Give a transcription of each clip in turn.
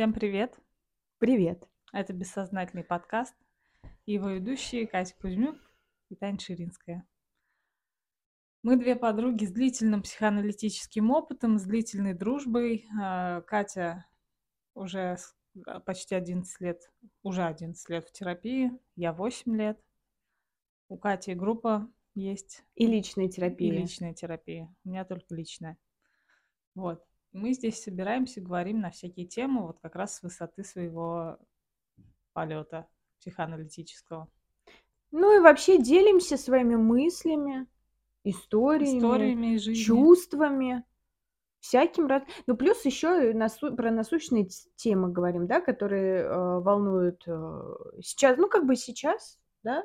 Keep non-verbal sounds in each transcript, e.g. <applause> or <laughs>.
Всем привет! Привет! Это «Бессознательный подкаст». Его ведущие Катя Кузьмюк и Таня Ширинская. Мы две подруги с длительным психоаналитическим опытом, с длительной дружбой. А, Катя уже а, почти 11 лет, уже 11 лет в терапии, я 8 лет. У Кати группа есть. И личная терапия. И личная терапия. У меня только личная. Вот. Мы здесь собираемся, говорим на всякие темы, вот как раз с высоты своего полета психоаналитического. Ну и вообще делимся своими мыслями, историями, Историями чувствами, всяким раз. Ну плюс еще насу... про насущные темы говорим, да, которые э, волнуют э, сейчас, ну как бы сейчас, да,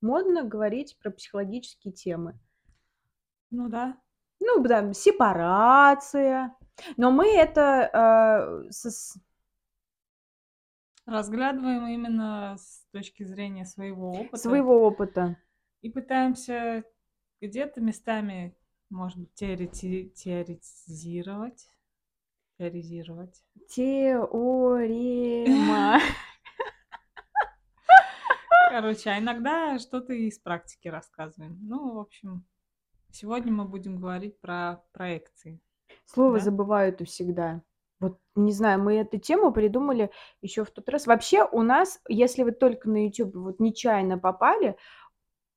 модно говорить про психологические темы. Ну да. Ну да, сепарация, но мы это э, со... разглядываем именно с точки зрения своего опыта. Своего опыта. И пытаемся где-то местами, может быть, теорети... теоретизировать. Теоризировать. Теорема. <laughs> Короче, а иногда что-то из практики рассказываем. Ну, в общем, сегодня мы будем говорить про проекции. Слово да? забываю это всегда. Вот, не знаю, мы эту тему придумали еще в тот раз. Вообще у нас, если вы только на YouTube вот нечаянно попали,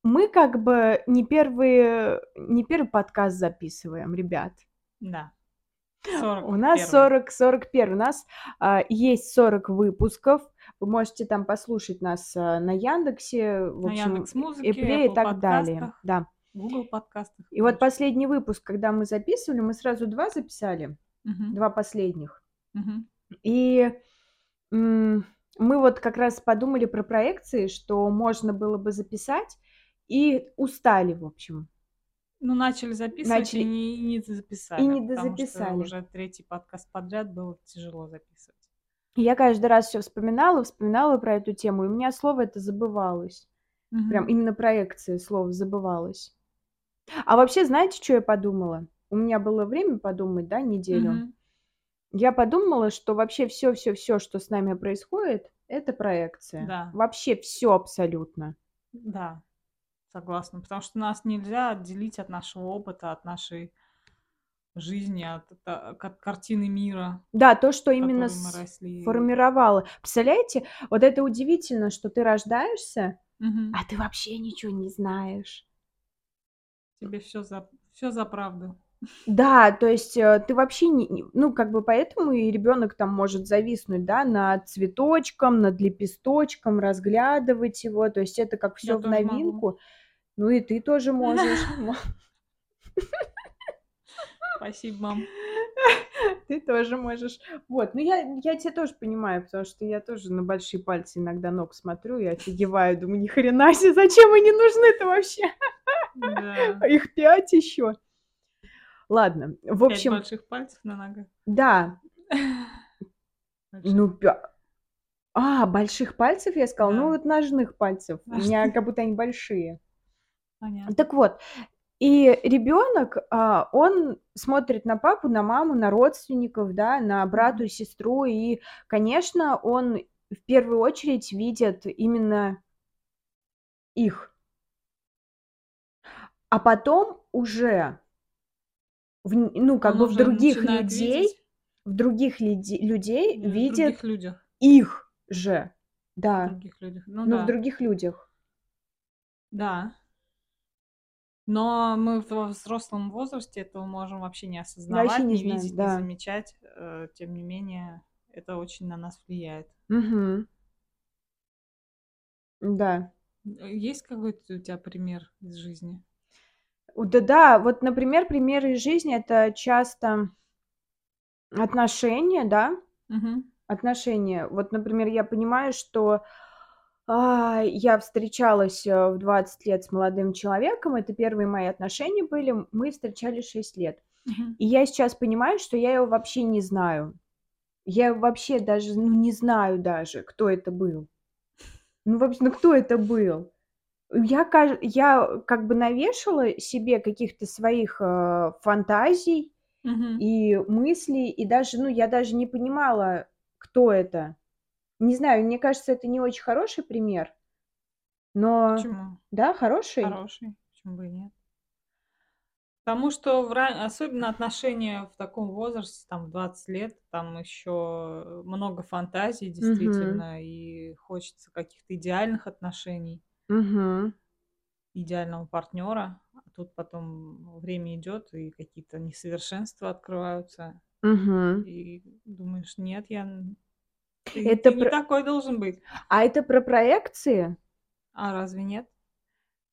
мы как бы не первый, не первый подкаст записываем, ребят. Да. 41. У нас 40, 41. У нас а, есть 40 выпусков. Вы можете там послушать нас а, на Яндексе, в на общем, Яндекс.Музыке, и так далее. Да. Google подкастах. И вот последний выпуск, когда мы записывали, мы сразу два записали, Мгм. два последних. Мгм. И мы вот как раз подумали про проекции, что можно было бы записать, и устали, в общем. Ну, начали записывать Начали- и не, не записали. и не потому что дозаписали. уже третий подкаст подряд было тяжело записывать. И Я каждый раз все вспоминала, вспоминала про эту тему, и у меня слово это забывалось. Прям Мгм. именно проекция слов забывалось. А вообще, знаете, что я подумала? У меня было время подумать, да, неделю. Мгм. Я подумала, что вообще все, все, все, что с нами происходит, это проекция. Да. Вообще все абсолютно. Да, согласна. Потому что нас нельзя отделить от нашего опыта, от нашей жизни, от, от- от картины мира, Да, то, что в именно которой мы росли. сформировало. Представляете, вот это удивительно, что ты рождаешься, Мгм. а ты вообще ничего не знаешь. Тебе все за, все за правду. Да, то есть э, ты вообще не, ну как бы поэтому и ребенок там может зависнуть, да, над цветочком, над лепесточком, разглядывать его, то есть это как все в тоже могу. новинку. Ну и ты тоже можешь. Спасибо, мам. Ты тоже можешь. Вот, ну я, я тебя тоже понимаю, потому что я тоже на большие пальцы иногда ног смотрю и офигеваю, думаю, ни хрена себе, зачем они нужны-то вообще? Да. <laughs> Их пять еще. Ладно, в Пять общем, больших пальцев на ногах. да, Больших. <laughs> ну, а, больших пальцев я сказала, ну Да. вот ножных пальцев, у Ножных. меня как будто они большие. Понятно. Так вот, и ребенок, а, он смотрит на папу, на маму, на родственников, да, на брату и сестру, и, конечно, он в первую очередь видит именно их. А потом уже, в ну, как Он бы в других людей, видеть в других лиде- людей в видит других людях. их же, В да, других людях. Ну, ну, да. в других людях. Да. Но мы во взрослом возрасте этого можем вообще не осознавать, не не знаю, видеть, не да. замечать. Э, Тем не менее, это очень на нас влияет. Мгм. Да. Э, Есть какой-то у тебя пример из жизни? Да, да, вот, например, примеры из жизни это часто отношения, да, Мгм. отношения. Вот, например, я понимаю, что а, я встречалась э, в 20 лет с молодым человеком, это первые мои отношения были, мы встречались 6 лет. Мгм. И я сейчас понимаю, что я его вообще не знаю. Я вообще даже, ну, не знаю даже, кто это был. Ну, вообще, ну, кто это был? Я, я как бы навешала себе каких-то своих э, фантазий Мгм. и мыслей, и даже, ну, я даже не понимала, кто это. Не знаю, мне кажется, это не очень хороший пример, но Почему? да, хороший. Хороший. Почему бы и нет? Потому что в особенно отношения в таком возрасте, там, в 20 лет, там еще много фантазий, действительно, и хочется каких-то идеальных отношений, Мгм. идеального партнера. А тут потом время идет, и какие-то несовершенства открываются. Мгм. И думаешь, нет, я... н- Ты, Это ты не про... такой должен быть. А это про проекции? А разве нет?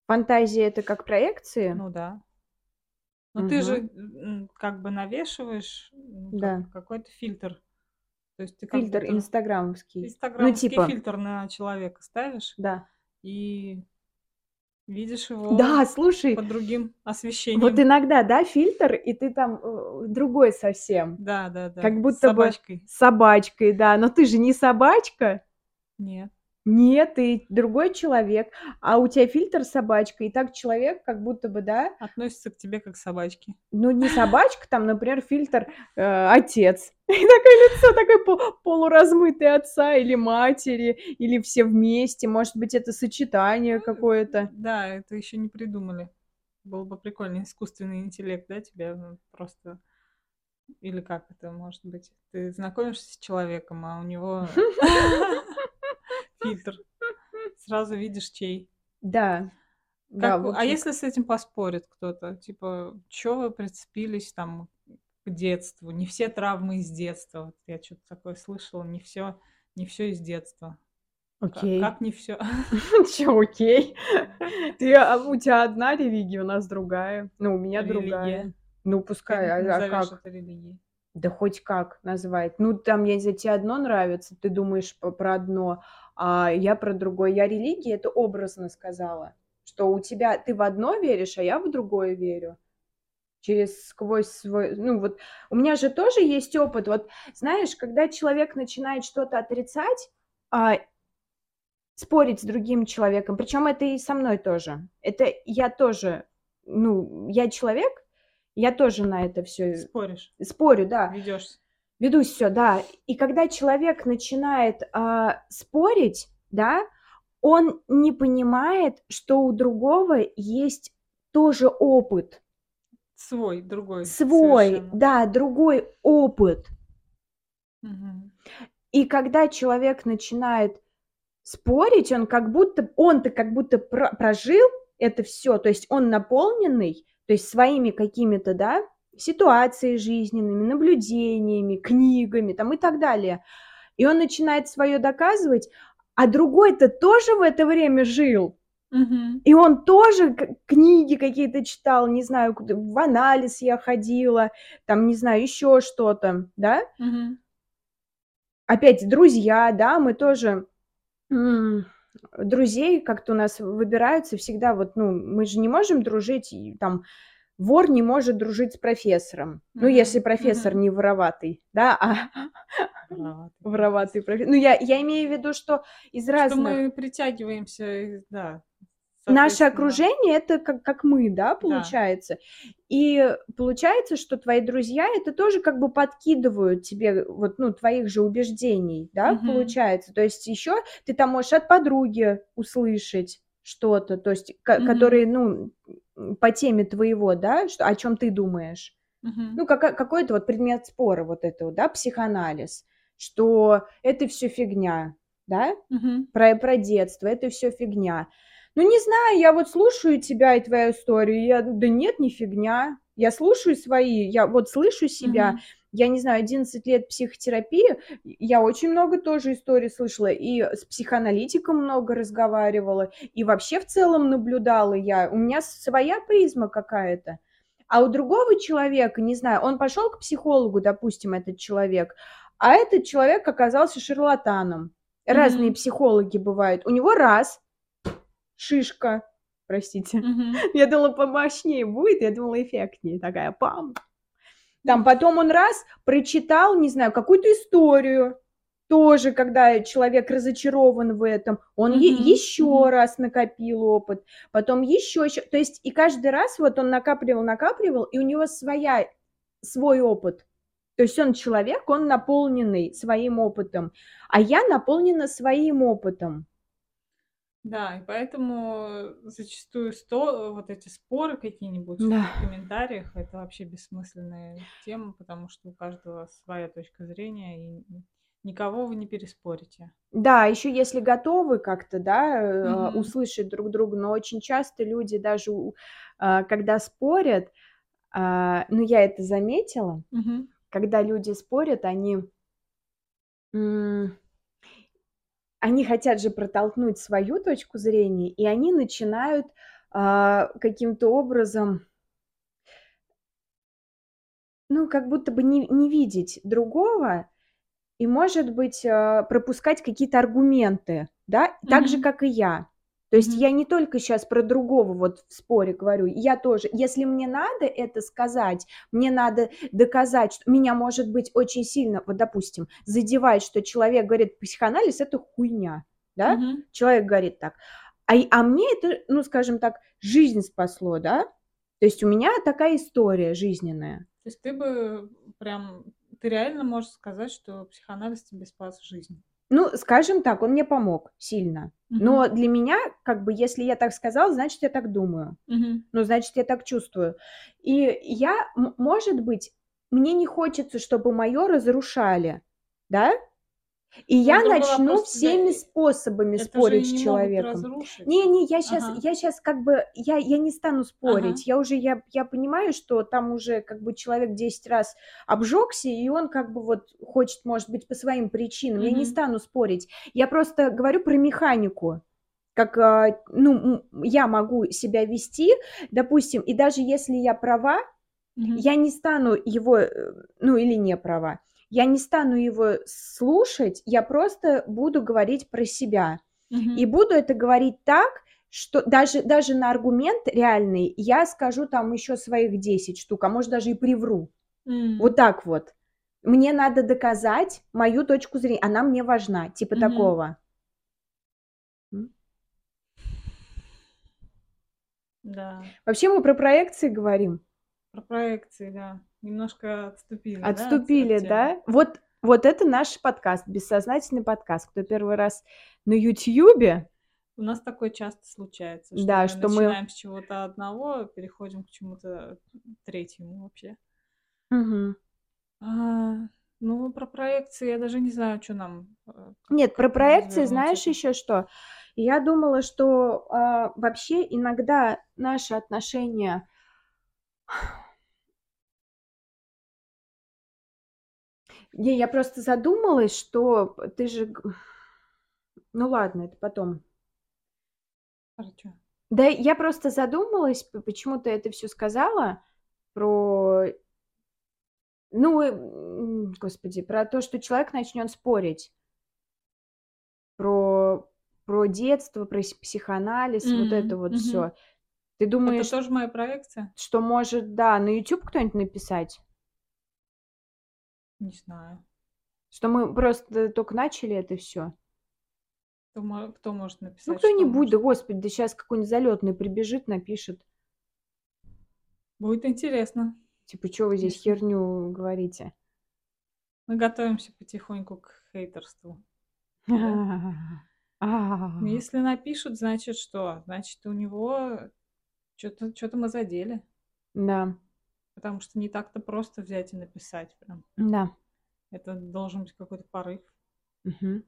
Фантазия это как проекции? Ну да. Но ты Мгм. же м, как бы навешиваешь м, как- Да. какой-то фильтр. То есть ты как Фильтр будто инстаграмовский. Ну, инстаграмский типа, фильтр на человека ставишь да. И видишь его Да, слушай, под другим вот освещением. иногда, да, фильтр, и ты там э, другой совсем. Да, да, да. Как будто бы собачкой. с собачкой, да. Но ты же не собачка. Нет. Нет, ты другой человек. А у тебя фильтр собачка, и так человек как будто бы, да, Относится к тебе как к собачке. ну не собачка, там, например, фильтр э, отец. <laughs> И такое лицо такое пол- полуразмытое отца или матери, или все вместе. Может быть, это сочетание какое-то. Да, это еще не придумали. Было бы прикольно, искусственный интеллект, да, тебя ну, просто... Или как это может быть? Ты знакомишься с человеком, а у него <laughs> фильтр. <laughs> Сразу видишь, чей. Да. Да, Как, вы- а если с этим поспорит кто-то? Типа, что вы прицепились там к детству? Не все травмы из детства. Вот я что-то такое слышала. Не все, не все из детства. Как, окей. как не все? <laughs> Чё, окей? Ты, а у тебя одна религия, у нас другая. Ну, у меня Религия. другая. Ну, Ты пускай, а, а назовешь как? это религией. Да хоть как назвать. Ну, там, я не знаю, тебе одно нравится, ты думаешь про одно, а я про другое. Я религия, это образно сказала, что у тебя, ты в одно веришь, а я в другое верю. Через сквозь свой, ну вот, у меня же тоже есть опыт. Вот, знаешь, когда человек начинает что-то отрицать, а, спорить с другим человеком, причем это и со мной тоже. Это я тоже, ну, я человек, я тоже на это все Споришь, спорю, да. ведешься. Ведусь все, да. И когда человек начинает а, спорить, да, он не понимает, что у другого есть тоже опыт. Свой, другой. Свой, совершенно. да, другой опыт. Мгм. И когда человек начинает спорить, он как будто, он-то как будто про- прожил это все, то есть он наполненный, то есть своими какими-то, да, ситуациями жизненными, наблюдениями, книгами там и так далее. И он начинает свое доказывать, а другой-то тоже в это время жил. Мгм. И он тоже книги какие-то читал, не знаю, в анализ я ходила, там, не знаю, еще что-то, да? Мгм. опять друзья, да, мы тоже друзей как-то у нас выбираются всегда вот, ну, мы же не можем дружить, там вор не может дружить с профессором, ну, Мгм, если профессор мгм. не вороватый, да, а <laughs> Вороватый. вороватый профессор. Ну, я, я имею в виду, что из Что разных... мы притягиваемся, да. Наше окружение это как, как мы, да, получается. И получается, что твои друзья это тоже как бы подкидывают тебе вот, ну, твоих же убеждений, да, Мгм. получается. То есть еще ты там можешь от подруги услышать что-то, то есть, Мгм. которые, ну, по теме твоего, да, что, о чем ты думаешь. Мгм. Ну, кака- какой-то вот предмет спора вот этого, да, психоанализ, что это все фигня, да, Мгм. про, про детство, это все фигня. Ну, не знаю, я вот слушаю тебя и твою историю, и я, да нет, не фигня. Я слушаю свои, я вот слышу себя, Мгм. Я не знаю, 11 лет психотерапии, я очень много тоже историй слышала, и с психоаналитиком много разговаривала, и вообще в целом наблюдала я. У меня своя призма какая-то. А у другого человека, не знаю, он пошел к психологу, допустим, этот человек, а этот человек оказался шарлатаном. Разные Мгм. психологи бывают. У него раз шишка, простите. Мгм. <laughs> Я думала, помощнее будет, я думала, эффектнее. Такая пам. Там потом он раз прочитал, не знаю, какую-то историю, тоже, когда человек разочарован в этом, он Мгм, еще мгм. раз накопил опыт, потом еще, еще, то есть и каждый раз вот он накапливал, накапливал, и у него своя, свой опыт. То есть он человек, он наполненный своим опытом, а я наполнена своим опытом. Да, и поэтому зачастую сто, вот эти споры какие-нибудь Да. в комментариях, это вообще бессмысленная тема, потому что у каждого своя точка зрения, и никого вы не переспорите. Да, еще если готовы как-то, да, Мгм. услышать друг друга, но очень часто люди даже, а, когда спорят, а, ну я это заметила, Мгм. когда люди спорят, они, они хотят же протолкнуть свою точку зрения, и они начинают а, каким-то образом, ну, как будто бы не, не видеть другого, и, может быть, а, пропускать какие-то аргументы, да, так же, как и я. То есть Мгм. я не только сейчас про другого вот в споре говорю, я тоже. Если мне надо это сказать, мне надо доказать, что меня, может быть, очень сильно, вот, допустим, задевает, что человек говорит, психоанализ – это хуйня, да? Мгм. Человек говорит так. А, а мне это, ну, скажем так, жизнь спасло, да? То есть у меня такая история жизненная. То есть ты бы прям, ты реально можешь сказать, что психоанализ тебе спас жизнь? Ну, скажем так, он мне помог сильно. Мгм. Но для меня, как бы, если я так сказала, значит, я так думаю. Мгм. Ну, значит, я так чувствую. И я, может быть, мне не хочется, чтобы мое разрушали, да? И Ну, я начну всеми и- способами Это спорить с не человеком. разрушить. Не-не, я сейчас, Ага. я сейчас как бы, я, я не стану Ага. спорить. Я уже, я, я понимаю, что там уже как бы человек 10 раз обжегся, и он как бы вот хочет, может быть, по своим причинам. Я не стану спорить. Я просто говорю про механику. Как, а, ну, я могу себя вести, допустим, и даже если я права, Мгм. я не стану его, э, ну или не права, я не стану его слушать, я просто буду говорить про себя. И Мгм. буду это говорить так, что даже, даже на аргумент реальный я скажу там еще своих 10 штук, а может даже и привру. М. Вот так вот. Мне надо доказать мою точку зрения, она мне важна, типа Мгм. такого. Да. Вообще мы про проекции говорим. Про проекции, да. Немножко отступили, да, от, Отступили, от темы. да? Вот, вот это наш подкаст, бессознательный подкаст. Кто первый раз на Ютьюбе, У нас такое часто случается, что да, мы что мы... начинаем с чего-то одного, переходим к чему-то третьему вообще. Мгм. А, ну, про проекции я даже не знаю, что нам, э, Нет, про проекции знаешь еще что? Я думала, что а, вообще иногда наши отношения... Не, я просто задумалась, что ты же... Ну ладно, это потом. Хорошо. Да, я просто задумалась, почему ты это все сказала, про... Ну, господи, про то, что человек начнет спорить. Про, про детство, про психоанализ, вот это вот мгм. все. Ты Это думаешь, тоже моя проекция? что может, да, на YouTube кто-нибудь написать? Не знаю. Что мы просто только начали это все? Кто, кто может Ну, написать, что кто-нибудь, да господи, да сейчас какой-нибудь залетный прибежит, напишет. Будет интересно, Типа, что вы здесь если херню говорите? мы готовимся потихоньку к хейтерству. <laughs> Ну, если напишут, значит что? Значит, у него что-то что-то мы задели. Да, Потому что не так-то просто взять и написать прям. да. Это должен быть какой-то порыв. мгм.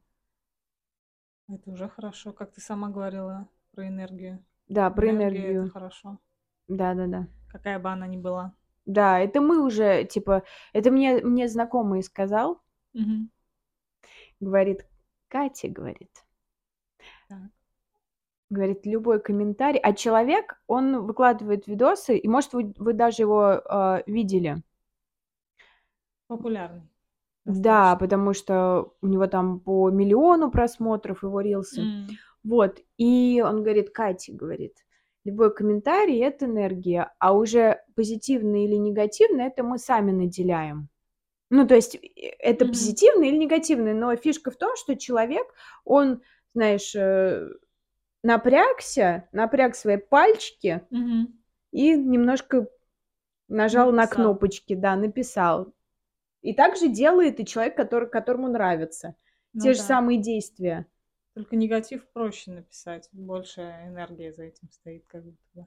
Это уже хорошо. Как ты сама говорила про энергию. Да, про Энергия это энергию. хорошо. Да, да, да. Какая бы она ни была. Да, это мы уже, типа, это мне, мне знакомый сказал, Мгм. говорит, Катя, говорит. Говорит, любой комментарий, а человек, он выкладывает видосы, и, может, вы, вы даже его а, видели. Популярный. Да, Достаточно. потому что у него там по миллиону просмотров его рилсы. М. Вот, и он говорит, Катя, говорит, любой комментарий– это энергия, а уже позитивный или негативный– это мы сами наделяем. Ну, то есть э, это Мгм. позитивный или негативный, но фишка в том, что человек, он, знаешь, э, напрягся, напряг свои пальчики и немножко нажал на Написал. кнопочки, да, написал. И также делает и человек, который, которому нравится. Ну Те же да. самые действия. Только негатив проще написать, больше энергии за этим стоит как будто бы.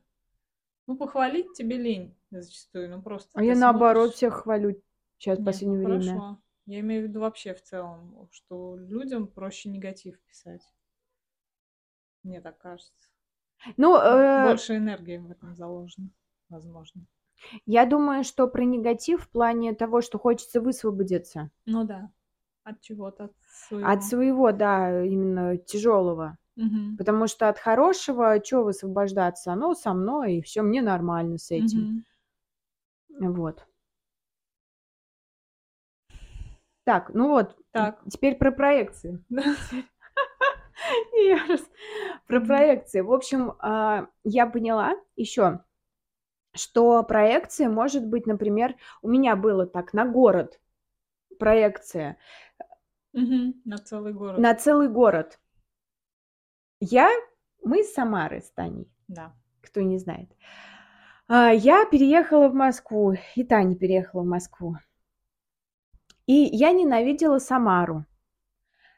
Ну, похвалить тебе лень зачастую, ну просто А я наоборот смотришь... всех хвалю сейчас в последнее ну время. хорошо. Я имею в виду вообще в целом, что людям проще негатив писать. Мне так кажется. Ну, э, Больше энергии в этом заложено, возможно. я думаю, что про негатив в плане того, что хочется высвободиться Ну да, от чего-то, от от своего. своего, да, именно тяжелого. Мгм. Потому что от хорошего, чего высвобождаться? Оно со мной, и все, мне нормально с этим. Мгм. Вот. Так, ну вот, Так. теперь про проекции. <laughs> <laughs> Про проекции. В общем, а, я поняла еще, что проекция может быть, например, у меня было так, на город проекция. На целый город. на целый город. Я, мы из Самары с Таней, Да. кто не знает. А, Я переехала в Москву, и Таня переехала в Москву. И я ненавидела Самару.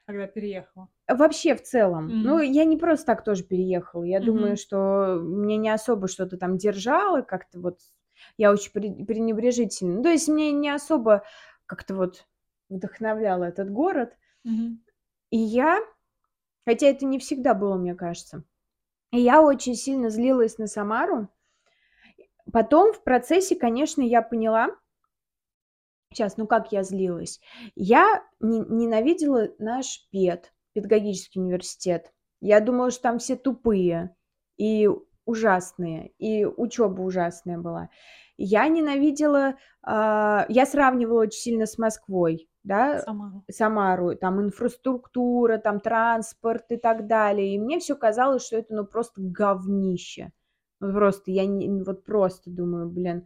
Когда переехала. Вообще в целом. Ну, М. я не просто так тоже переехала. Я думаю, Мгм. что мне не особо что-то там держало, как-то вот я очень пре- пренебрежительна. Ну, то есть мне не особо как-то вот вдохновлял этот город. Мгм. И я, хотя это не всегда было, мне кажется, и я очень сильно злилась на Самару. Потом в процессе, конечно, я поняла, сейчас, ну как я злилась? Я не- ненавидела наш ПЕД, педагогический университет. Я думала, что там все тупые и ужасные, и учеба ужасная была. Я ненавидела, а, я сравнивала очень сильно с Москвой, да, Самара. Самару, там инфраструктура, там транспорт и так далее. И мне все казалось, что это ну просто говнище. Ну, просто я не, вот просто думаю, блин,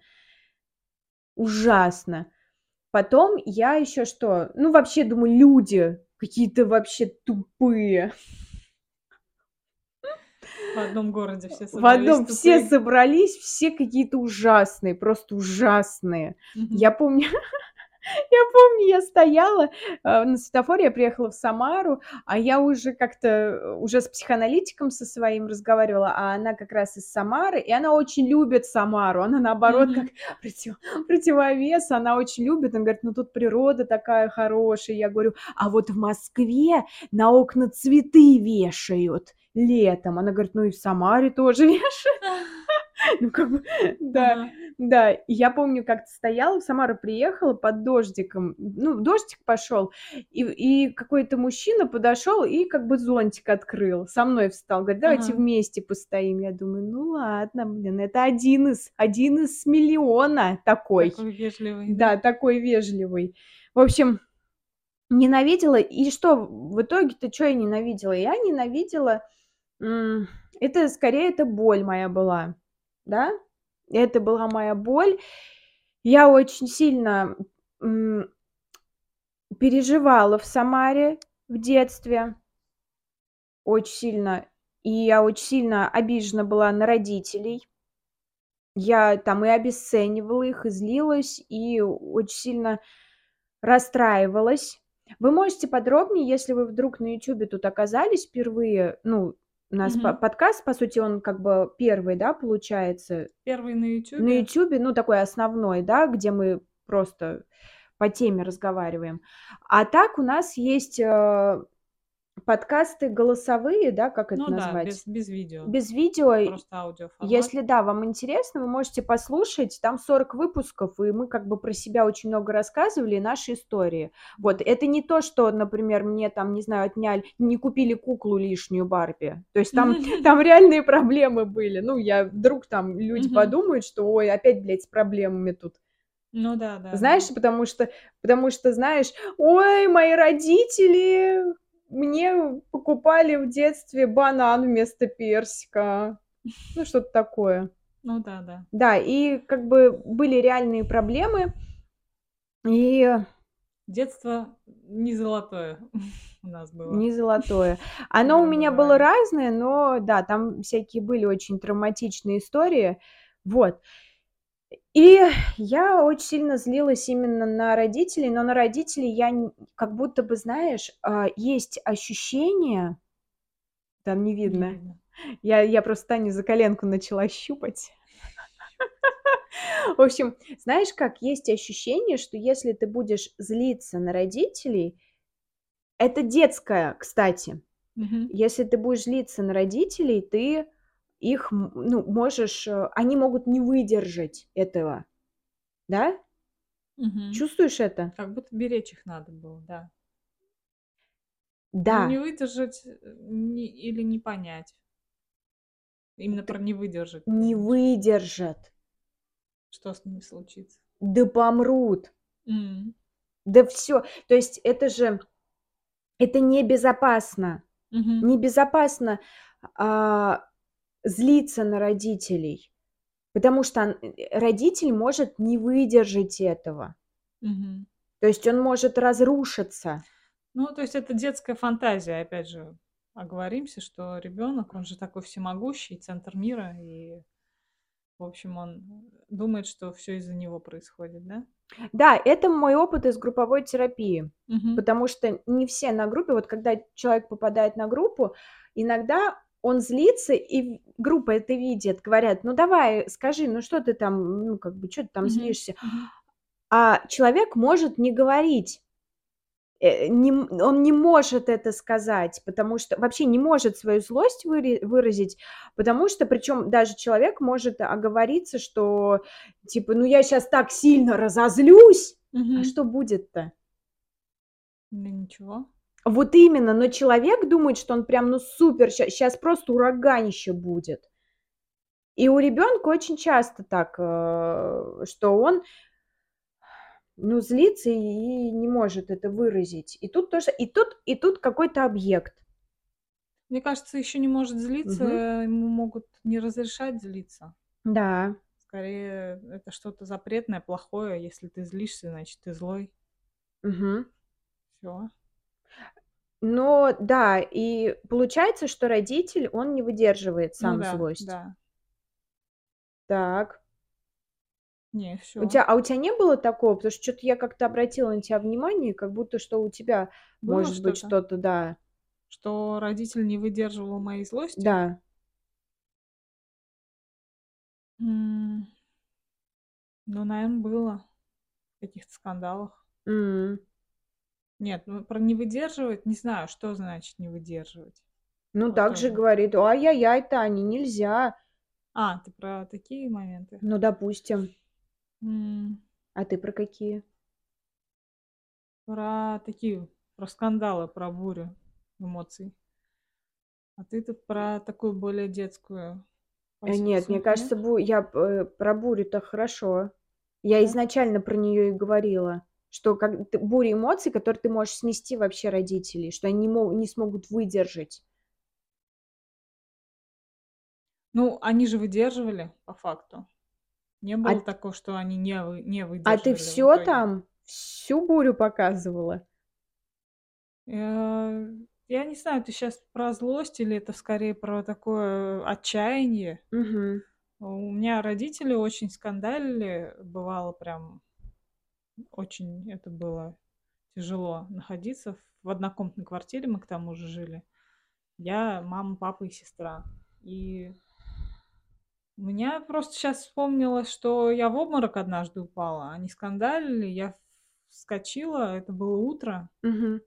ужасно. Потом я еще что? Ну, вообще, думаю, люди какие-то вообще тупые. В одном городе все В собрались одном все тупые. собрались, все какие-то ужасные, просто ужасные. Мгм. Я помню, <laughs> я помню, я стояла э, на светофоре, я приехала в Самару, а я уже как-то э, уже с психоаналитиком со своим разговаривала, а она как раз из Самары, и она очень любит Самару, она наоборот как против- <laughs> противовес, она очень любит, она говорит, ну тут природа такая хорошая, я говорю, а вот в Москве на окна цветы вешают летом, она говорит, ну и в Самаре тоже <laughs> вешают, <laughs> ну как бы, да, Ага. да, и я помню, как-то стояла, в Самару приехала под дождиком, ну, дождик пошел, и, и какой-то мужчина подошел и как бы зонтик открыл, со мной встал, говорит, давайте Ага. вместе постоим. Я думаю, ну ладно, блин, это один из, один из миллиона такой, Такой вежливый, да? да, такой вежливый. В общем, ненавидела, и что в итоге-то, что я ненавидела? Я ненавидела, это скорее, это боль моя была, да, это была моя боль. Я очень сильно переживала в Самаре в детстве, очень сильно, и я очень сильно обижена была на родителей. Я там и обесценивала их, и злилась, и очень сильно расстраивалась. Вы можете подробнее, если вы вдруг на Ютубе тут оказались впервые, ну, у нас по- Мгм. подкаст, по сути, он как бы первый, да, получается, Первый на на Ютубе. Ютубе, ну, такой основной, да, где мы просто по теме разговариваем. А так у нас есть э, подкасты голосовые, да, как это Ну да, назвать? без, без видео. Без видео. Просто аудиоформат. Если да, вам интересно, вы можете послушать. Там 40 выпусков, и мы как бы про себя очень много рассказывали, и наши истории. Вот, это не то, что, например, мне там, не знаю, отняли, не купили куклу лишнюю Барби. То есть там, <laughs> там реальные проблемы были. Ну, я вдруг там люди подумают, что, ой, опять, блядь, с проблемами тут. Ну да, да. Знаешь, да. потому что, потому что, знаешь, ой, мои родители мне покупали в детстве банан вместо персика. Ну, что-то такое. Ну да, да. Да, и как бы были реальные проблемы. И Детство не золотое <laughs> у нас было. не золотое. <laughs> Оно у меня было разное, но да, там всякие были очень травматичные истории. Вот. И я очень сильно злилась именно на родителей, но на родителей я как будто бы, знаешь, а, есть ощущение Там не Не видно. видно. Я я просто Таню за коленку начала щупать. В общем, знаешь как, есть ощущение, что если ты будешь злиться на родителей Это детское, кстати. Если ты будешь злиться на родителей, ты их, ну, можешь, э они могут не выдержать этого. Да? Мгм. Чувствуешь это? Как будто беречь их надо было, да. Ну, не Да. выдержать, э, не или не понять. Именно про не выдержать Не выдержат. Что с ними случится? Да помрут. М. Да всё. То есть это же это небезопасно. Мгм. Небезопасно, а, злиться на родителей, потому что э, родитель может не выдержать этого. Мгм. То есть он может разрушиться. Ну, то есть это детская фантазия. Опять же, оговоримся, что ребёнок, он же такой всемогущий, центр мира, и, в общем, он думает, что всё из-за него происходит, да? Да, это мой опыт из групповой терапии, Мгм. потому что не все на группе вот когда человек попадает на группу, иногда он злится, и группа это видит. Говорят: "Ну, давай, скажи, ну, что ты там, ну, как бы, чё ты там Мгм. злишься?" А человек может не говорить. Э, не он не может это сказать, потому что вообще не может свою злость выразить, потому что причём даже человек может оговориться, что типа: "Ну, я щас так сильно разозлюсь". А Мгм. что будет-то? Да ничего. Вот именно, но человек думает, что он прям, ну, супер, щас просто ураганище будет. И у ребёнка очень часто так, э, что он ну, злится и не может это выразить. И тут тоже, и тут и тут какой-то объект. Мне кажется, ещё не может злиться, Мгм. ему могут не разрешать злиться. Да. Скорее, это что-то запретное, плохое. Если ты злишься, значит, ты злой. Мгм. Всё. Но да, и получается, что родитель, он не выдерживает Ну сам да, злость. да. Так. Не, У всё. тя а у тя не было такого? Потому что чё-то я как-то обратила на тя внимание, как будто что у тебя Было может быть что-то? что-то, да. Что родитель не выдерживал моей злости? Да. М. Ну, наверно, было. В каких-то скандалах. М. Нет, ну, про не выдерживать, не знаю, что значит не выдерживать. Ну, Вот так же тоже. говорит: "Ай-яй-яй, Таня, нельзя". А, ты про такие моменты? Ну, допустим. М. А ты про какие? Про такие, про скандалы, про бурю эмоций. А ты тут про такую более детскую Э, нет, мне позицию, нет? кажется, бу я э, про бурю-то хорошо. Я Да? изначально про неё и говорила, что как буря эмоций, которые ты можешь снести вообще родителей, что они не мо не смогут выдержать. Ну, они же выдерживали по факту. Не А было т такого, что они не вы не А ты выдержали в всё итоге. там, всю бурю показывала? Э, я не знаю, ты щас про злость или это скорее про такое отчаяние? Мгм. У меня родители очень скандалили, бывало прям очень это было тяжело находиться. В однокомнатной квартире мы к тому же жили. Я, мама, папа и сестра. И у меня просто щас вспомнилось, что я в обморок однажды упала. Они скандалили, я вскочила, это было утро. Мгм.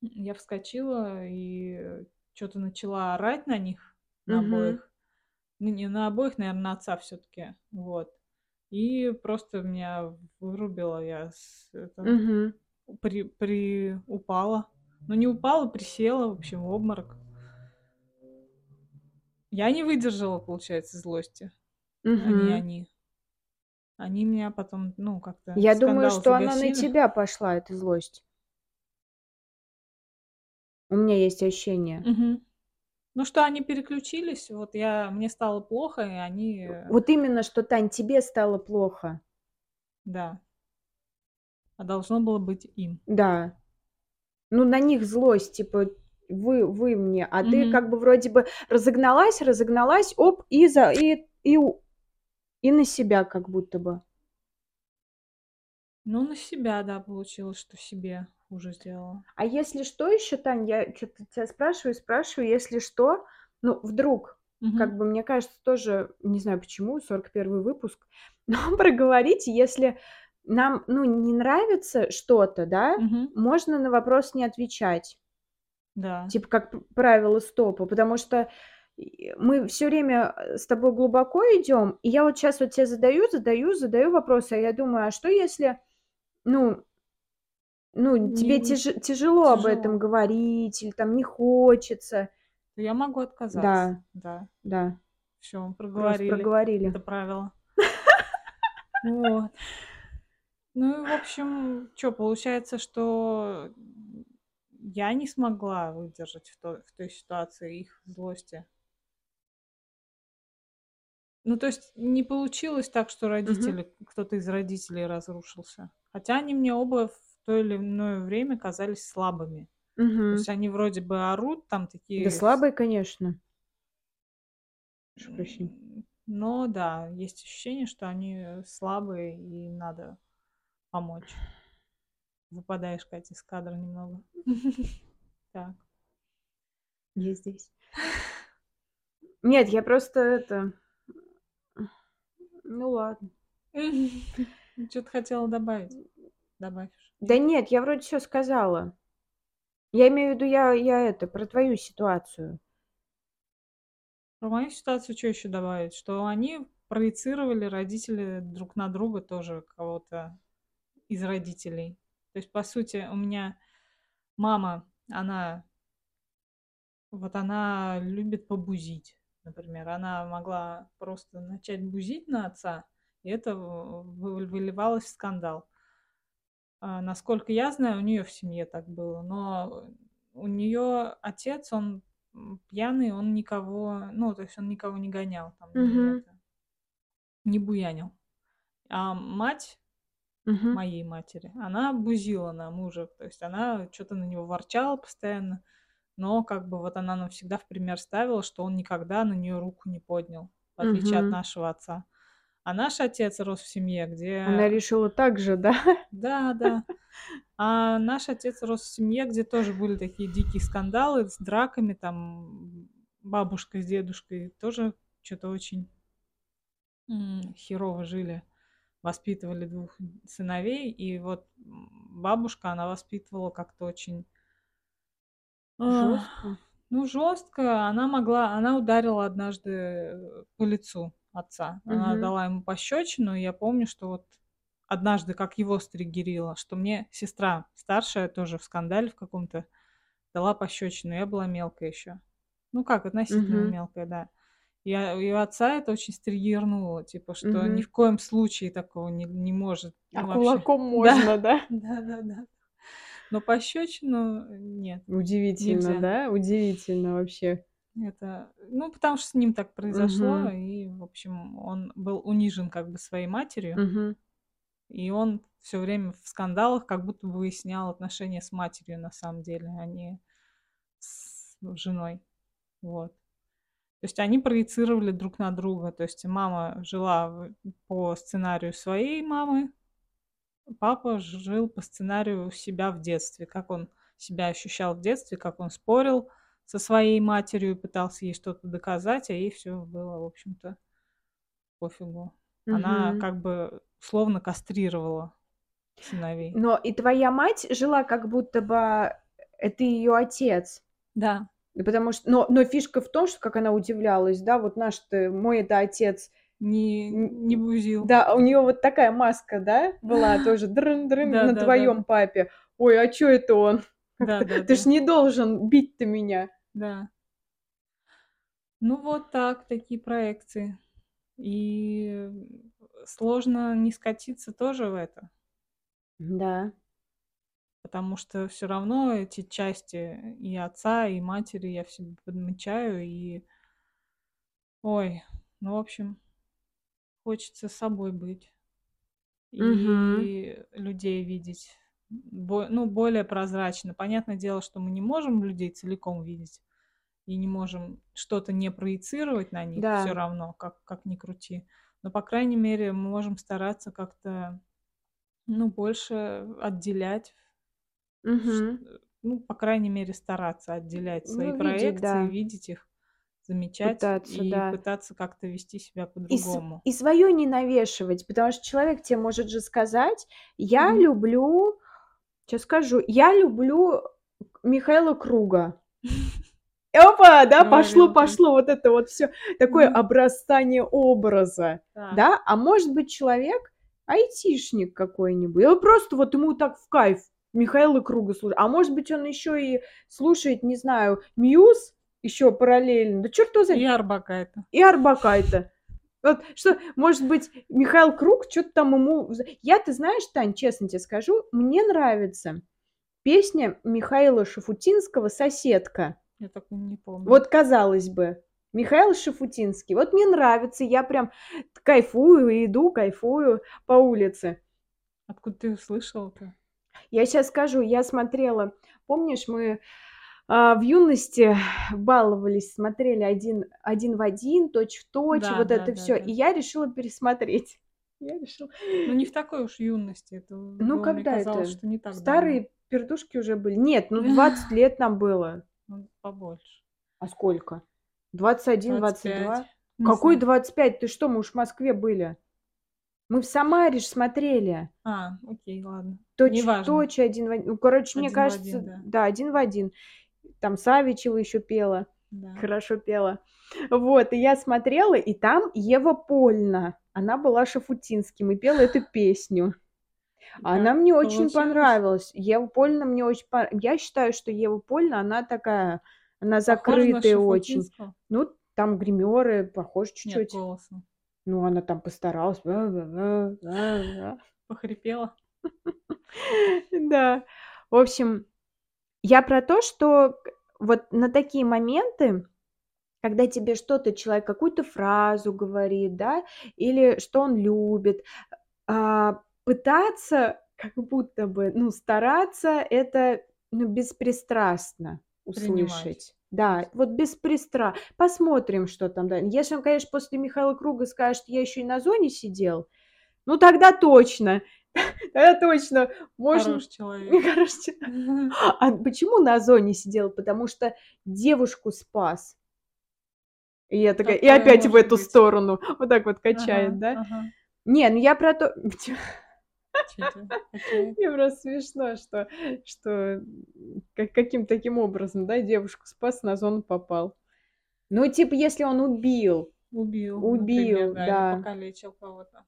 Я вскочила и чё-то начала орать на них, на Мгм. обоих. Ну, не на обоих, наверно, на отца всё-таки. Вот. И просто меня вырубило. Я с это Мгм. при при упала. Ну, не упала, присела, в общем, в обморок. Я не выдержала, получается, злости, не Мгм. они. Они меня потом, ну, как-то Я думаю, что она на загасили. тебя пошла, эта злость. У меня есть ощущение. Мгм. Ну, что они переключились, вот я мне стало плохо, и они Вот именно, что, Тань, тебе стало плохо. Да. А должно было быть им. Да. Ну, на них злость, типа: "Вы вы мне". А ты Мгм. как бы вроде бы разогналась разогналась, оп, и за и и и на себя как будто бы. Ну, на себя, да, получилось, что себе хуже сделала. А если что еще, Тань, я что-то тебя спрашиваю, спрашиваю, если что, ну, вдруг, как Мгм. бы, мне кажется, тоже, не знаю почему, 41 выпуск, <laughs> но проговорите, если нам, ну, не нравится что-то, да, Мгм. можно на вопрос не отвечать. Да. Типа как правило стопа, потому что и мы все время, э, с тобой глубоко идем, и я вот сейчас вот тебе задаю, задаю, задаю вопросы, а я думаю: а что если, ну ну, Не тебе не тяже тяжело об этом тяжело. говорить или там не хочется? Я могу отказаться. Да, Да. да, Все, просто проговорили проговорили. это правило. <laughs> Вот. Ну и, в общем, что получается, что я не смогла выдержать в той в той ситуации их злости. Ну, то есть не получилось так, что родители кто-то из родителей разрушился. Хотя они мне оба то или иное время казались слабыми. То Мгм. есть они вроде бы орут, там Да такие с слабые, конечно. Прошу прощения. м, но да, есть ощущение, что они слабые и надо помочь. Выпадаешь, Катя, из кадра немного. <laughs> Так. Я здесь. Нет, я просто это Ну ладно. <laughs> Ты хотела добавить? Добавь. Да нет, я вроде всё сказала. Я имею в виду, я я это, про твою ситуацию. Про мою ситуацию чё ещё добавить? Что они проецировали, родители, друг на друга тоже кого-то из родителей. То есть, по сути, у меня мама, она вот она любит побузить, например. Она могла просто начать бузить на отца, и это выливалось в скандал. А, насколько я знаю, у неё в семье так было, но у неё отец, он, пьяный, он никого, ну, то есть он никого не гонял там, это, не буянил. А мать Мгм. моей матери, она бузила на мужа, то есть она чё-то на него ворчала постоянно, но как бы вот она нам всегда в пример ставила, что он никогда на неё руку не поднял, в отличие от Мгм. нашего отца. А наш отец рос в семье, Она где решила так же, да? Да, да. А наш отец рос в семье, где тоже были такие дикие скандалы с драками, там бабушка с дедушкой тоже чё-то очень херово жили. Воспитывали двух сыновей, и вот, бабушка, она воспитывала как-то очень Жёстко. ну, жёстко. Она могла она ударила однажды, э, по лицу отца. Она Мгм. дала ему пощёчину, и я помню, что вот однажды, как его стриггерило, что мне сестра старшая тоже в скандале в каком-то дала пощёчину. Я была мелкая ещё. Ну как, относительно Мгм. мелкая, да. А, и отца это очень стриггернуло, типа, что ни Мгм. в коем случае такого не не может, А ну, вообще. кулаком Да, <laughs> можно, да? да-да-да. Но пощёчину, э, нет, Удивительно, нельзя. да? Удивительно вообще. Это, ну, потому что с ним так произошло, Мгм. и, в общем, он был унижен как бы своей матерью. Мгм. И он всё время в скандалах как будто бы выяснял отношения с матерью на самом деле, а не с женой. Вот. То есть они проецировали друг на друга. То есть мама жила по сценарию своей мамы, папа жил по сценарию себя в детстве. Как он себя ощущал в детстве, как он спорил со своей матерью, пытался ей что-то доказать, а ей всё было, в общем-то пофигу. Она Мгм. как бы условно кастрировала сыновей. Но и твоя мать жила как будто бы это её отец. Да. Потому что но но фишка в том, что, как она удивлялась, да, вот наш-то, мой это отец Не не бузил. да, у неё вот такая маска, да, была тоже дрын-дрын <laughs> на твоём папе. Ой, а чё это он? <laughs> Ты ж Да-да-да. не должен бить-то меня. Да. Ну, вот так, такие проекции. И, сложно не скатиться тоже в это. Да. Потому что всё равно эти части и отца, и матери я в себе подмечаю, и Ой, ну, в общем, хочется собой быть. Мгм. И людей видеть бо ну, более прозрачно. Понятное дело, что мы не можем людей целиком видеть и не можем что-то не проецировать на них Да. равно, как как ни крути. Но, по крайней мере, мы можем стараться как-то Ну, больше отделять, Мгм. ну, по крайней мере, стараться отделять свои Ну, видеть, проекции, да, видеть их, замечать пытаться, и да. пытаться как-то вести себя И, по-другому. и свое не навешивать, потому что человек тебе может же сказать, я Мгм. люблю, сейчас скажу, я люблю Михаила Круга. <laughs> Опа, да, пошло, пошло, вот это вот все такое обрастание образа, да, а может быть человек айтишник какой-нибудь, он просто вот ему так в кайф Михаила Круга слушать, а может быть он еще и слушает, не знаю, Мьюз еще параллельно, да черт его знает, И Арбакайте. и Арбакайте. Вот что, может быть, Михаил Круг что-то там ему... Я, ты знаешь, Тань, честно тебе скажу, мне нравится песня Михаила Шафутинского «Соседка». Я такой не помню. Вот, казалось бы, Михаил Шафутинский. Вот мне нравится, я прям кайфую, иду, кайфую по улице. Откуда ты услышал-то? Я сейчас скажу, я смотрела, помнишь, мы в юности баловались, смотрели один, один в один, точь в точь, Да, вот да, это да, все. да. И я решила пересмотреть. <laughs> Я решила. Ну, не в такой уж юности. Это Ну, было, мне когда казалось, это? что не так давно. Старые пердушки уже были. Нет, ну <laughs> 20 лет нам было. Ну, побольше. А сколько? 21, 22? 25. Не Какой знаю. 25? Ты что, мы уж в Москве были. Мы в Самаре ж смотрели. А, окей, ладно. Точь в Неважно. точь, один в один. Ну, короче, мне Один в кажется, один, да. да, один в один. Там Савичева еще пела. Да. Хорошо пела. Вот, и я смотрела, и там Ева Польна. Она была Шафутинским и пела эту песню. Она Как мне очень получилось? понравилась. Ева Польна мне очень понравилась. Я считаю, что Ева Польна, она такая, она закрытая очень. Ну, там гримеры похожи Нет, чуть-чуть. Ну, она там постаралась. Да. Похрипела. <laughs> Да. В общем, я про то, что вот на такие моменты, когда тебе что-то человек, какую-то фразу говорит, да, или что он любит, а, пытаться как будто бы, ну, стараться это, ну, беспристрастно Принимать. услышать. Да, вот беспристрастно. Посмотрим, что там. Да. Если он, конечно, после Михаила Круга скажет, я еще и на зоне сидел, ну, тогда точно. <laughs> Тогда точно. Можно... Хороший <laughs> человек. Короче, <laughs> а почему на зоне сидел? Потому что девушку спас. И я такая, и Такое опять в эту быть. сторону. Вот так вот качает, Ага, да? ага. Не, ну я про то... Мне просто смешно, что, что как, каким таким образом, да, девушку спас, на зону попал. Ну, типа, если он убил, Убил, Убил, например, да, да. покалечил кого-то.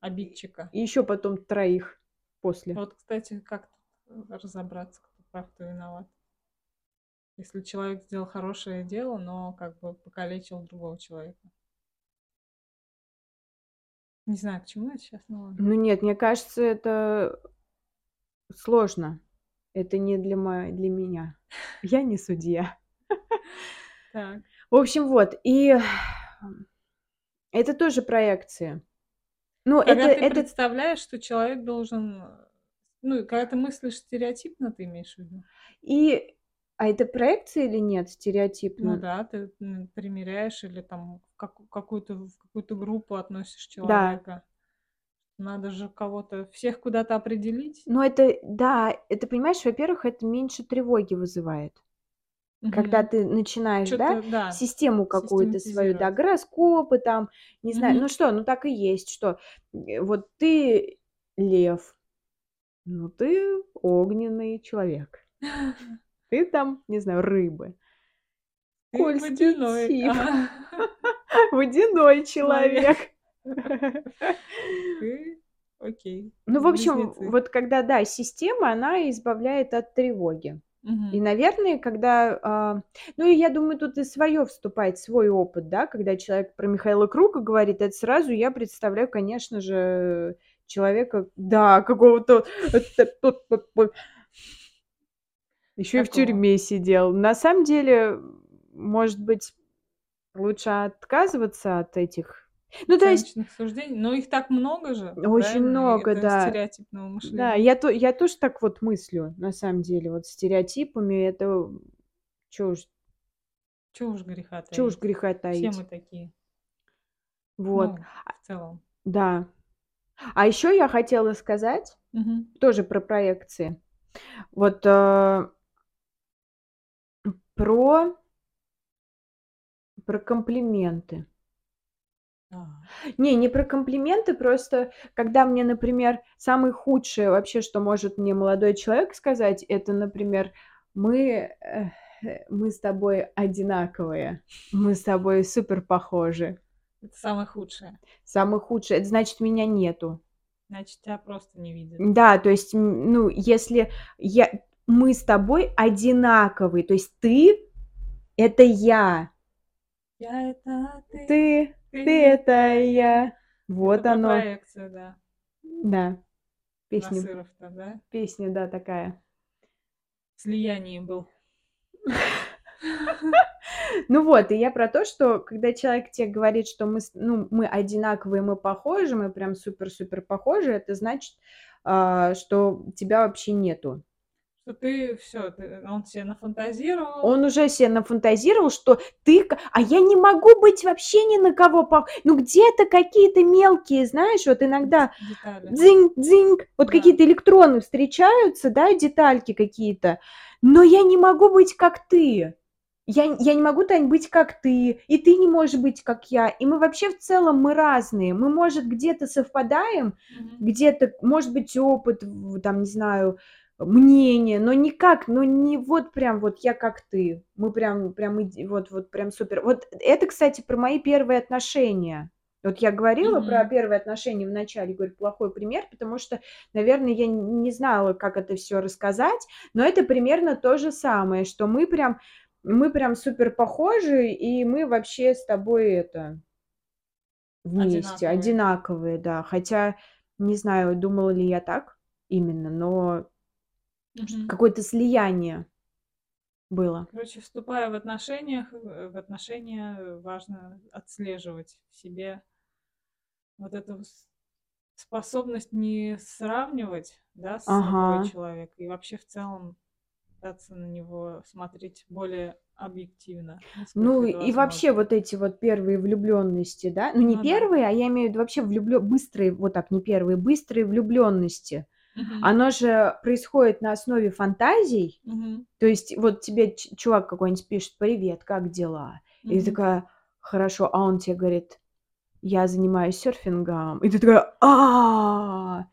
Обидчика. и еще потом троих после. Вот, кстати, как тут разобраться, кто прав, кто виноват? Если человек сделал хорошее дело, но как бы покалечил другого человека. Не знаю, к чему это сейчас, но ладно. Ну нет, мне кажется, это сложно. Это не для, мо- для меня. <laughs> Я не судья. Так, В общем, вот. И это тоже проекция. Ну, когда это, ты это представляешь, что человек должен... Ну, когда ты мыслишь стереотипно, ты имеешь в виду? и... А это проекция или нет, Ну стереотипно? да, ты примеряешь или там как- какую-то, какую-то группу относишь Да. человека. Надо же кого-то, всех куда-то определить. Но это, да, это, понимаешь, во-первых, это меньше тревоги вызывает. Когда Мгм. ты начинаешь, да, да, систему какую-то свою, да, гороскопы там, не знаю, Мгм. ну что, ну так и есть, что вот ты лев, ну ты огненный человек, ты там, не знаю, рыбы, водяной. тип, Ага. <laughs> водяной Человек. окей, Ну, в общем, вот когда, да, система, она избавляет от тревоги. И, наверное, когда... а, ну, и я думаю, тут и свое вступает, свой опыт, да, когда человек про Михаила Круга говорит, это сразу я представляю, конечно же, человека, да, какого-то... Еще и в тюрьме сидел. На самом деле, может быть, лучше отказываться от этих... Ну, то есть, суждений. Но их так много же, очень правильно? Много, это да. стереотипного Да, мышления. я, то, я тоже так вот мыслю, на самом деле, вот стереотипами, это... Чё уж, Чего уж греха чё уж таить. греха Все таить. мы такие. Вот, Ну, в целом. да. А еще я хотела сказать Мгм. тоже про проекции. Вот, э про про комплименты. А. Не, не про комплименты, просто когда мне, например, самое худшее вообще, что может мне молодой человек сказать, это, например: "Мы, э, мы с тобой одинаковые, мы с тобой супер похожи". Это самое худшее. Самое худшее- это значит, меня нету. Значит, тя просто не видят. Да, то есть, ну, если я мы с тобой одинаковые, то есть ты- это я. Я- это ты. Ты, Ты ты- это я. Вот Это оно. проекцию, да. Да. Песня Насыров-то, да? песня, да, такая. Слияние был. Ну вот, и я про то, что когда человек те говорит, что мы ну, мы одинаковые, мы похожи, мы прям супер-супер похожи, это значит, а, что тебя вообще нету. Что ты ты он се нафантазировал. Он уже се нафантазировал, что ты а я не могу быть вообще ни на кого пох ну, где-то какие-то мелкие, знаешь, вот иногда Детали. дзынь-дзыньк, вот Да. какие-то электроны встречаются, да, детальки какие-то, но я не могу быть как ты. Я я не могу, Тань, быть как ты, и ты не можешь быть как я. И мы вообще в целом мы разные. Мы, может, где-то совпадаем, Мгм. где-то, может быть, опыт, там, не знаю, мнение, но никак, но не вот прям вот я как ты. Мы прям прям вот вот прям супер. Вот это, кстати, про мои первые отношения. Вот я говорила про Мгм. первые отношения в начале, говорю, плохой пример, потому что, наверно, я не знала, как это всё рассказать, но это примерно то же самое, что мы прям мы прям супер похожи, и мы вообще с тобой это вместе Одинаковые. одинаковые, да. Хотя не знаю, думала ли я так именно, но Мгм. какое-то слияние было. Короче, вступая в отношениях, э, в отношения, важно отслеживать в себе вот эту способность не сравнивать, да, с собой Ага. человека и вообще в целом пытаться на него смотреть более объективно, Ну и вообще вот эти вот первые влюблённости, да, ну, не Ну да. первые, а я имею в виду вообще влюблё быстрые, вот так, не первые, быстрые влюблённости. Мгм. Оно же происходит на основе фантазий. Мгм. То есть вот тебе чувак какой-нибудь пишет: "Привет, как дела?" И ты такая: "Хорошо". А он те говорит: "Я занимаюсь серфингом". И ты такая: "А!"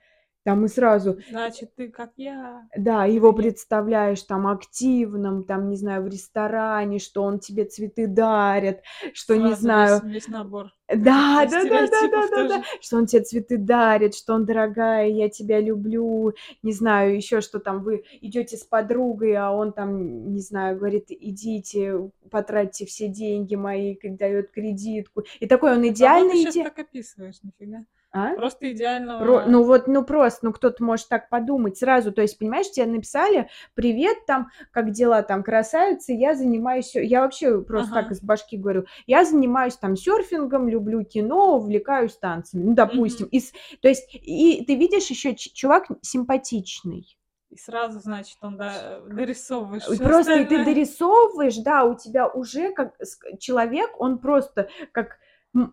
Там и сразу Значит, ты как я. Да, его представляешь там активным, там, не знаю, в ресторане, что он тебе цветы дарит, что, не Сразу знаю весь весь набор Да, каких-то стереотипов да-да-да-да-да-да, тоже. что он те цветы дарит, что он: "Дорогая, я тебя люблю". Не знаю, ещё что там, вы идёте с подругой, а он там, не знаю, говорит: "Идите, потратьте все деньги мои", к даёт кредитку. И такой он ты идеальный щас иде так описываешь? Нифига. А? Просто Про идеального ну вот, ну просто, ну кто-то может так подумать сразу. То есть, понимаешь, те написали: "Привет, там, как дела там, красавица? Я занимаюсь сё" Я вообще просто так Ага. из башки говорю: "Я занимаюсь там серфингом, люблю кино, увлекаюсь танцами". Ну, допустим. Мгм. И с то есть, и ты видишь, ещё ч чувак симпатичный. И сразу, значит, он, да, дорисовываешь Ой, всё просто и ты остальное. дорисовываешь, да, у тебя уже как человек, он просто как,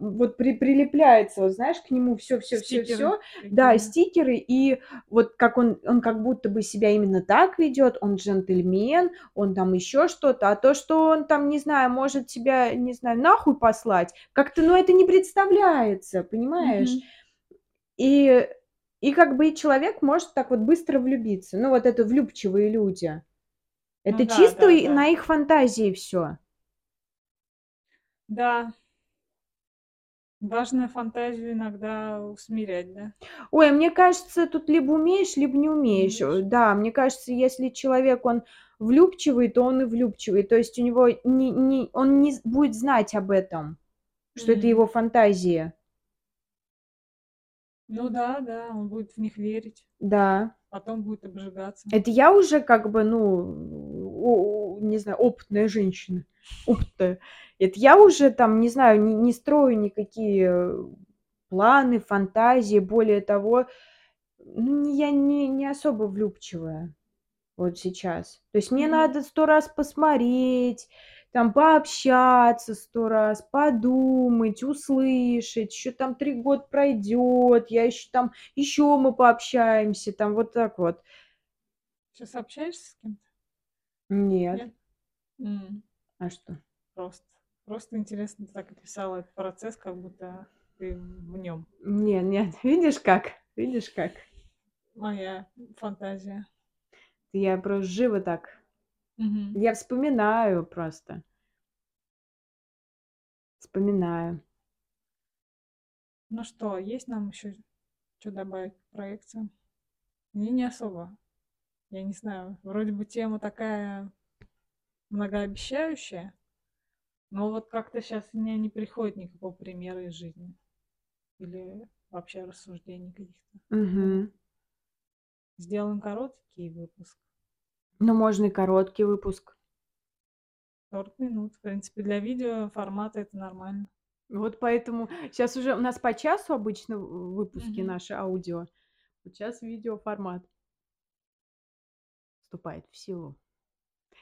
вот при прилепляется, вот знаешь, к нему всё Стикеры всё. такие, Да, да. стикеры, и вот как он он как будто бы себя именно так ведёт, он джентльмен, он там ещё что-то. А то, что он там, не знаю, может тебя, не знаю, нахуй послать, как-то, ну, это не представляется, понимаешь? Мгм. И и как бы и человек может так вот быстро влюбиться. Ну, вот это влюбчивые люди. Ну Это да, чисто да, и да. на их фантазии всё. Да. Важно фантазию иногда усмирять, да? Ой, мне кажется, тут либо умеешь, либо не умеешь. Умеешь. да, мне кажется, если человек, он влюбчивый, то он и влюбчивый. То есть у него не не он не будет знать об этом, что это М. его фантазия. Ну да, да, он будет в них верить. Да. Потом будет обжигаться. Это я уже как бы, ну, не знаю, опытная женщина, опытная. Это я уже там, не знаю, не не строю никакие планы, фантазии. Более того, ну, я не не особо влюбчивая вот сейчас. То есть мне надо 100 раз посмотреть, там пообщаться сто раз, подумать, услышать, еще там три года пройдет, я еще там, еще мы пообщаемся, там вот так вот. Сейчас общаешься с кем-то? Нет. Нет? А что? Просто. Просто интересно, ты так описала этот процесс, как будто ты в нем. Нет, нет, <laughs> видишь как? Видишь как? Моя фантазия. Я просто живо так. Мгм. Я вспоминаю просто. Вспоминаю. Ну что, есть нам еще что добавить к проекциям? Мне не особо. Я не знаю. Вроде бы тема такая многообещающая, но вот как-то сейчас у меня не приходит никакого примера из жизни. Или вообще рассуждений каких-то. Мгм. Сделаем короткий выпуск. Ну, можно и короткий выпуск. 40 минут. В принципе, для видео формата это нормально. Вот поэтому сейчас уже у нас по часу обычно выпуски Мгм. наши аудио. Вот сейчас видеоформат вступает в силу.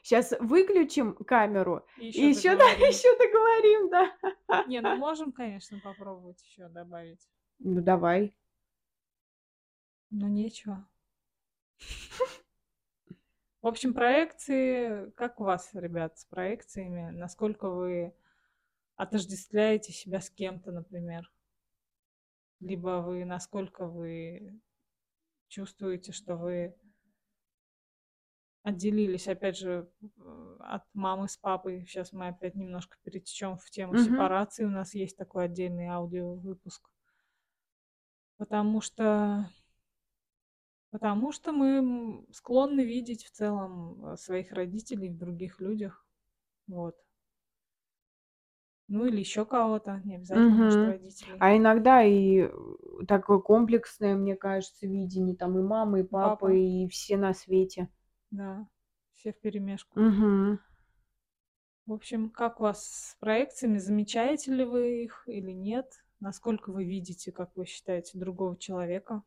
Сейчас выключим камеру И и еще еще, да, еще договорим, да. Не, ну можем, конечно, попробовать еще добавить. Ну, давай. Но нечего. В общем, проекции, как у вас, ребят, с проекциями? Насколько вы отождествляете себя с кем-то, например? Либо вы, насколько вы чувствуете, что вы отделились, опять же, от мамы с папой. Сейчас мы опять немножко перетечем в тему Мгм. сепарации. У нас есть такой отдельный аудиовыпуск. Потому что Потому что мы склонны видеть в целом своих родителей в других людях. Вот. Ну или еще кого-то, не обязательно, может, Мгм. родителей. А иногда и э, такое комплексное, мне кажется, видение. Там и мама, и папа, Папа. и все на свете. Да, все в перемешку. Мгм. В общем, как у вас с проекциями? Замечаете ли вы их или нет? Насколько вы видите, как вы считаете, другого человека?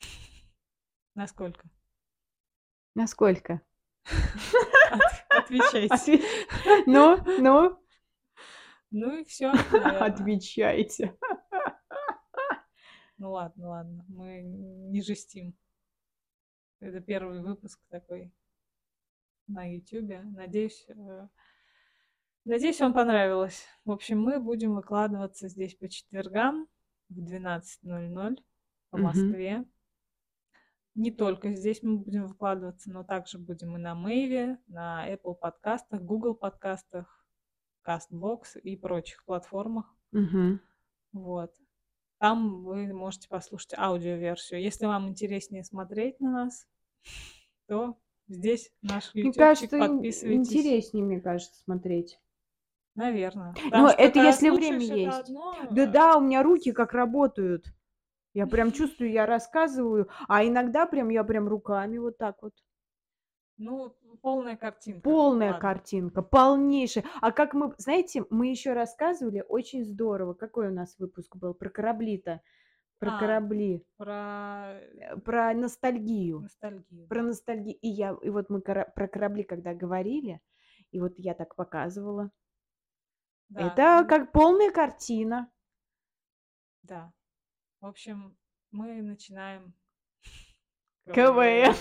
<laughs> Насколько? Насколько? От- Отвечайте. Отве- Ну, ну, Ну и все. <laughs> отвечайте. Ну ладно, ладно, мы не жестим. Это первый выпуск такой на Ютубе. Надеюсь, э, надеюсь, вам понравилось. В общем, мы будем выкладываться здесь по четвергам в 12.00 по. Москве. Не только здесь мы будем выкладываться, но также будем и на Мэйве, на Apple подкастах, Google подкастах, CastBox и прочих платформах. Мгм. Вот. Там вы можете послушать аудиоверсию. Если вам интереснее смотреть на нас, <laughs> то здесь наш ин- подписывайтесь. интереснее, мне кажется, смотреть. Наверное. Ну, это если время есть. одно, Да а да, у меня руки как работают. Я прям <laughs> чувствую, я рассказываю, а иногда прям я прям руками вот так вот. Ну, полная картинка. Полная Ладно. картинка, полнейшая. А как мы, знаете, мы еще рассказывали, очень здорово. Какой у нас выпуск был про корабли-то? Про А. корабли, Про э, про ностальгию. ностальгию. Про ностальгию. И я, и вот мы кора- про корабли когда говорили, и вот я так показывала. Да, Это ну, как полная картина. Да. В общем, мы начинаем КВН.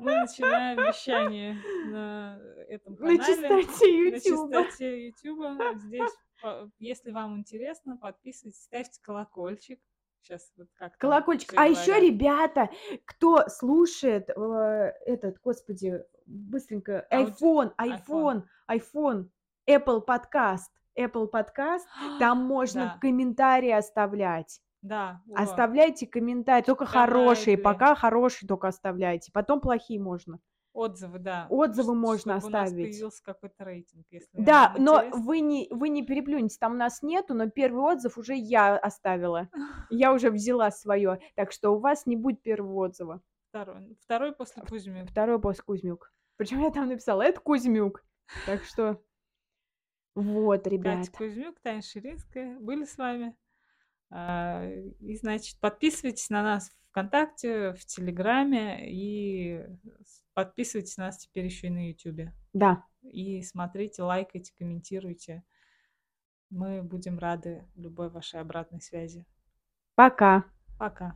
Мы начинаем вещание на этом На канале. чистоте на Ютуба. чистоте Ютуба. Здесь, по- если вам интересно, подписывайтесь, ставьте колокольчик. Сейчас вот как Колокольчик. А еще, ребята, кто слушает э, этот, господи, быстренько, iPhone, iPhone. iPhone, Apple подкаст, Apple подкаст, <gasps> там можно Да, комментарии оставлять. Да, во. Оставляйте комментарии, только на хорошие, пока хорошие только оставляйте, потом плохие можно. Отзывы, да. Отзывы Ш- можно чтобы у нас оставить. появился какой-то рейтинг, если Да, но интересно. вы не, вы не переплюньте, там нас нету, но первый отзыв уже я оставила. <laughs> Я уже взяла свое, так что у вас не будет первого отзыва. Второй, второй после Кузьмы. Второй после Кузьмюк. Причем я там написала, это Кузьмюк. Так что <laughs> вот, ребят. Катя Кузьмюк, Таня Ширинская были с вами. А, и, значит, подписывайтесь на нас ВКонтакте, в Телеграме и подписывайтесь на нас теперь еще и на Ютубе. Да. И смотрите, лайкайте, комментируйте. Мы будем рады любой вашей обратной связи. Пока. Пока.